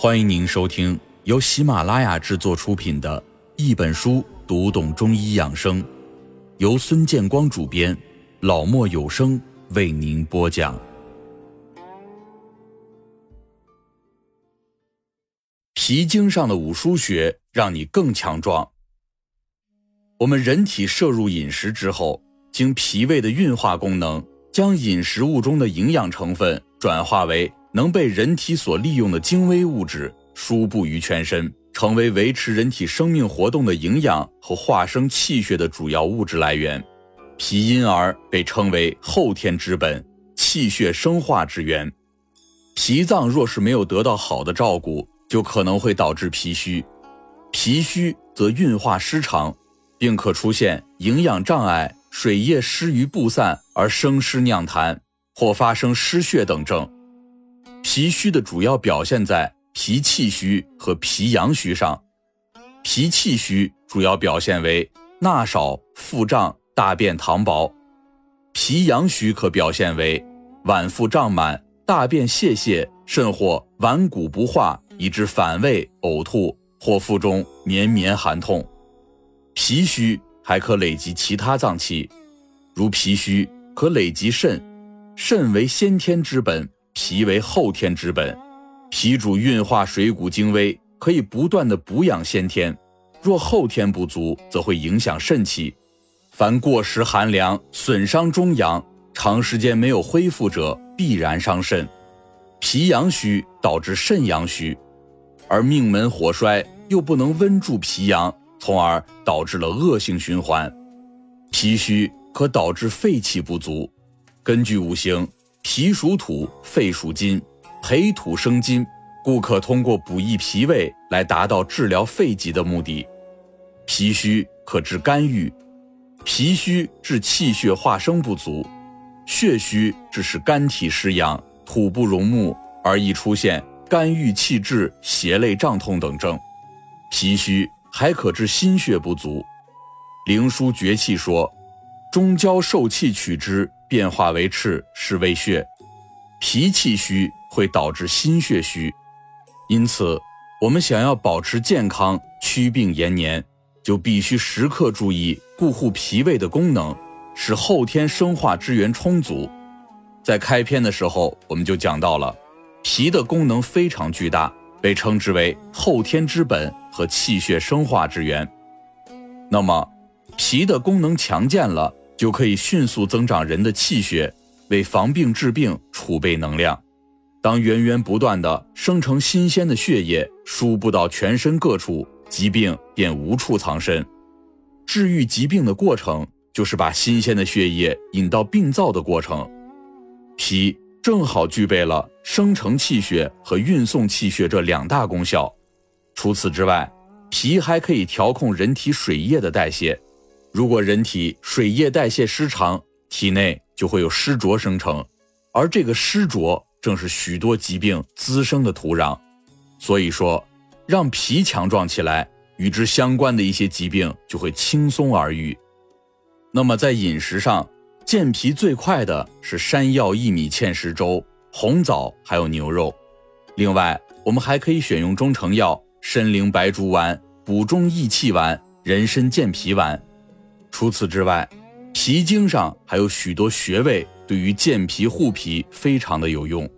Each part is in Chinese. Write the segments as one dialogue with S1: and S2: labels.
S1: 欢迎您收听由喜马拉雅制作出品的《一本书读懂中医养生》，由孙建光主编，老莫有声为您播讲。脾经上的五腧穴让你更强壮。我们人体摄入饮食之后，经脾胃的运化功能，将饮食物中的营养成分转化为。能被人体所利用的精微物质输布于全身，成为维持人体生命活动的营养和化生气血的主要物质来源。脾因而被称为后天之本，气血生化之源。脾脏若是没有得到好的照顾，就可能会导致脾虚。脾虚则运化失常，并可出现营养障碍、水液失于布散而生湿酿痰，或发生失血等症。脾虚的主要表现在脾气虚和脾阳虚上。脾气虚主要表现为纳少、腹胀、大便溏薄；脾阳虚可表现为脘腹胀满、大便泄泻，甚或顽固不化，以致反胃、呕吐，或腹中绵绵寒痛。脾虚还可累及其他脏器，如脾虚可累及肾，肾为先天之本。脾为后天之本，脾主运化水谷精微，可以不断的补养先天。若后天不足，则会影响肾气。凡过食寒凉，损伤中阳，长时间没有恢复者，必然伤肾。脾阳虚导致肾阳虚，而命门火衰又不能温住脾阳，从而导致了恶性循环。脾虚可导致肺气不足。根据五行。脾属土，肺属金，培土生金，故可通过补益脾胃来达到治疗肺疾的目的。脾虚可治肝郁，脾虚致气血化生不足，血虚致使肝体失养，土不容木，而易出现肝郁气滞、胁肋胀痛等症。脾虚还可治心血不足。灵枢诀气说：“中焦受气取之。”变化为赤，是为血。脾气虚会导致心血虚，因此我们想要保持健康、祛病延年，就必须时刻注意固护脾胃的功能，使后天生化之源充足。在开篇的时候，我们就讲到了脾的功能非常巨大，被称之为后天之本和气血生化之源。那么，脾的功能强健了。就可以迅速增长人的气血，为防病治病储备能量。当源源不断的生成新鲜的血液输布到全身各处，疾病便无处藏身。治愈疾病的过程，就是把新鲜的血液引到病灶的过程。脾正好具备了生成气血和运送气血这两大功效。除此之外，脾还可以调控人体水液的代谢。如果人体水液代谢失常，体内就会有湿浊生成，而这个湿浊正是许多疾病滋生的土壤。所以说，让脾强壮起来，与之相关的一些疾病就会轻松而愈。那么在饮食上，健脾最快的是山药薏米芡实粥、红枣还有牛肉。另外，我们还可以选用中成药参苓白术丸、补中益气丸、人参健脾丸。除此之外，脾经上还有许多穴位，对于健脾护脾非常的有用，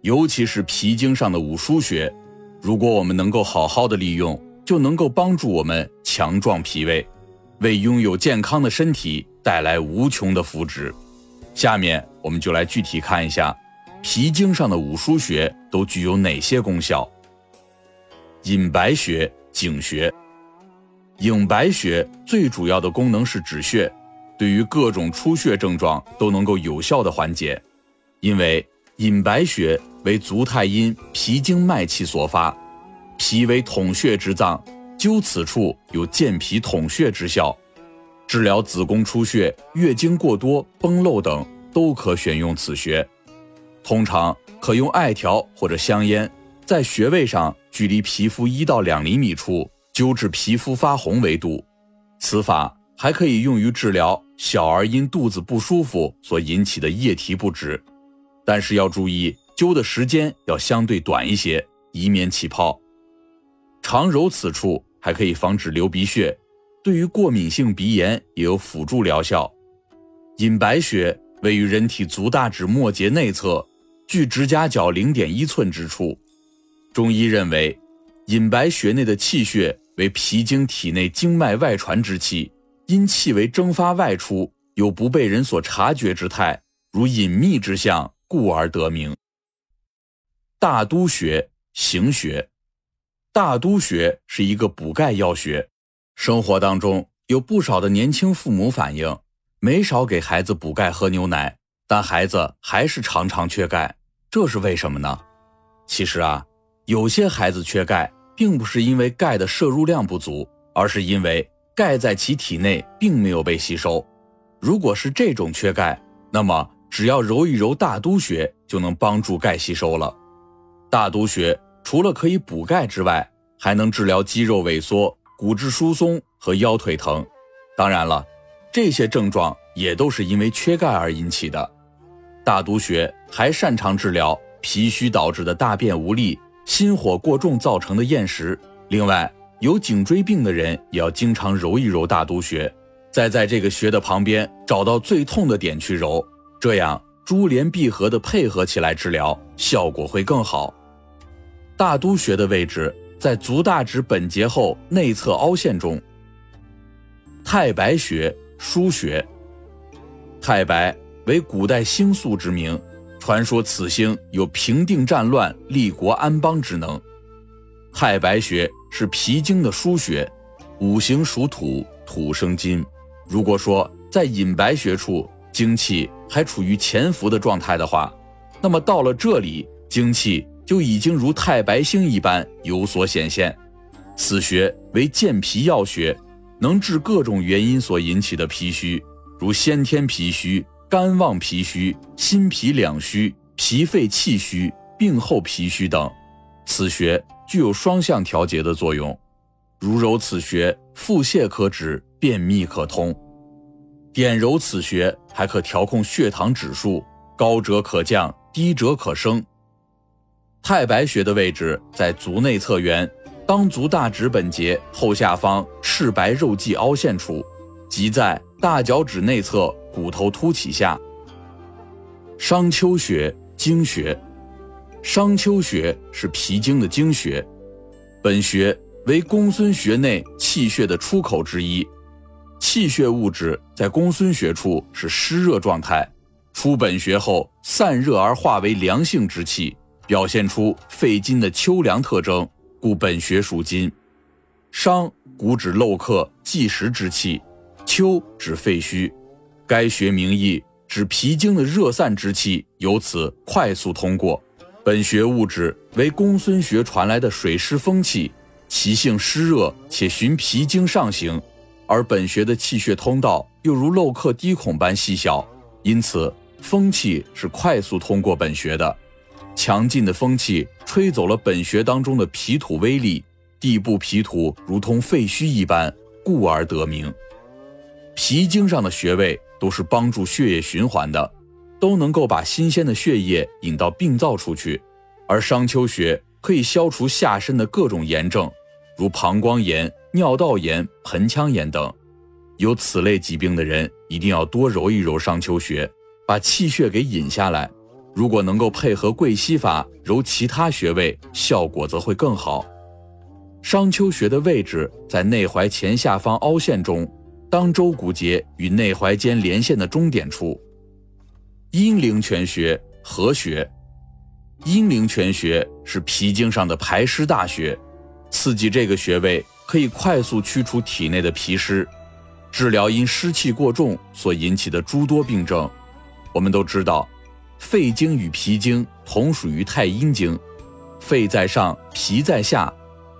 S1: 尤其是脾经上的五腧穴，如果我们能够好好的利用，就能够帮助我们强壮脾胃，为拥有健康的身体带来无穷的福祉。下面我们就来具体看一下，脾经上的五腧穴都具有哪些功效。隐白穴、井穴。隐白穴最主要的功能是止血，对于各种出血症状都能够有效的缓解。因为隐白穴为足太阴脾经脉气所发，脾为统血之脏，灸此处有健脾统血之效。治疗子宫出血、月经过多、崩漏等都可选用此穴。通常可用艾条或者香烟，在穴位上距离皮肤一到两厘米处。灸治皮肤发红为度，此法还可以用于治疗小儿因肚子不舒服所引起的液体不止，但是要注意灸的时间要相对短一些，以免起泡。常揉此处还可以防止流鼻血，对于过敏性鼻炎也有辅助疗效。隐白穴位于人体足大趾末节内侧，距指甲角零点一寸之处。中医认为，隐白穴内的气血为脾经体内经脉外传之气，因气为蒸发外出，有不被人所察觉之态，如隐秘之象，故而得名。大都穴、行穴，大都穴是一个补钙要穴。生活当中有不少的年轻父母反映，没少给孩子补钙喝牛奶，但孩子还是常常缺钙，这是为什么呢？其实啊，有些孩子缺钙，并不是因为钙的摄入量不足，而是因为钙在其体内并没有被吸收。如果是这种缺钙，那么只要揉一揉大都穴，就能帮助钙吸收了。大都穴除了可以补钙之外，还能治疗肌肉萎缩。骨质疏松和腰腿疼，当然了，这些症状也都是因为缺钙而引起的。大都穴还擅长治疗脾虚导致的大便无力、心火过重造成的厌食。另外，有颈椎病的人也要经常揉一揉大都穴，再在这个穴的旁边找到最痛的点去揉，这样珠联璧合的配合起来治疗，效果会更好。大都穴的位置。在足大趾本节后内侧凹陷中，太白穴腧穴。太白为古代星宿之名，传说此星有平定战乱、立国安邦之能。太白穴是脾经的腧穴，五行属土，土生金。如果说在隐白穴处精气还处于潜伏的状态的话，那么到了这里精气。就已经如太白星一般有所显现。此穴为健脾要穴，能治各种原因所引起的脾虚，如先天脾虚、肝旺脾虚、心脾两虚、脾肺气虚、病后脾虚等。此穴具有双向调节的作用，如揉此穴，腹泻可止，便秘可通。点揉此穴还可调控血糖指数，高者可降，低者可升。太白穴的位置在足内侧缘，当足大趾本节后下方赤白肉际凹陷处，即在大脚趾内侧骨头凸起下。商丘穴经穴，商丘穴是脾经的经穴，本穴为公孙穴内气血的出口之一，气血物质在公孙穴处是湿热状态，出本穴后散热而化为凉性之气。表现出肺金的秋凉特征，故本穴属金。商古指漏客忌食之气，秋指肺虚。该穴名义指脾经的热散之气由此快速通过。本穴物质为公孙穴传来的水湿风气，其性湿热且循脾经上行，而本穴的气血通道又如漏客滴孔般细小，因此风气是快速通过本穴的。强劲的风气吹走了本穴当中的脾土微粒，地部脾土如同废墟一般，故而得名。脾经上的穴位都是帮助血液循环的，都能够把新鲜的血液引到病灶处去。而商丘穴可以消除下身的各种炎症，如膀胱炎、尿道炎、盆腔炎等。有此类疾病的人一定要多揉一揉商丘穴，把气血给引下来。如果能够配合跪膝法揉其他穴位，效果则会更好。商丘穴的位置在内踝前下方凹陷中，当舟骨节与内踝间连线的中点处。阴陵泉穴合穴，阴陵泉穴是脾经上的排湿大穴，刺激这个穴位可以快速驱除体内的脾湿，治疗因湿气过重所引起的诸多病症。我们都知道。肺经与脾经同属于太阴经，肺在上，脾在下。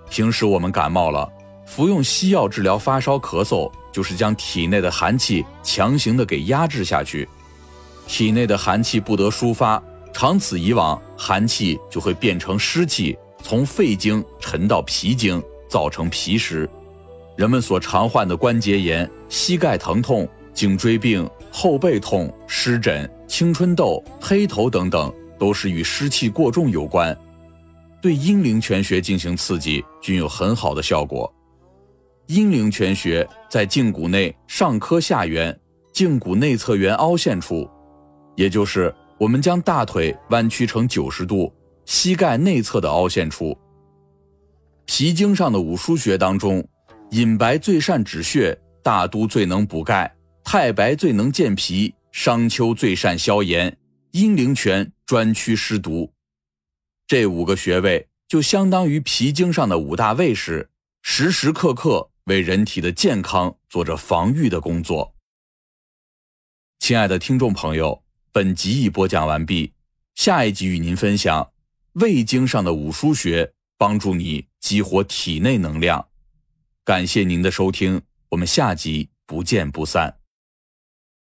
S1: 平时我们感冒了，服用西药治疗发烧、咳嗽，就是将体内的寒气强行的给压制下去。体内的寒气不得抒发，长此以往，寒气就会变成湿气，从肺经沉到脾经，造成脾湿。人们所常患的关节炎、膝盖疼痛、颈椎病、后背痛、湿疹。青春痘、黑头等等，都是与湿气过重有关。对阴陵泉穴进行刺激，均有很好的效果。阴陵泉穴在胫骨内上髁下缘，胫骨内侧缘凹陷处，也就是我们将大腿弯曲成九十度，膝盖内侧的凹陷处。脾经上的五腧穴当中，隐白最善止血，大都最能补钙，太白最能健脾，商丘最善消炎，阴陵泉专驱湿毒。这五个穴位就相当于脾经上的五大卫士，时时刻刻为人体的健康做着防御的工作。亲爱的听众朋友，本集已播讲完毕，下一集与您分享胃经上的五腧穴，帮助你激活体内能量。感谢您的收听，我们下集不见不散。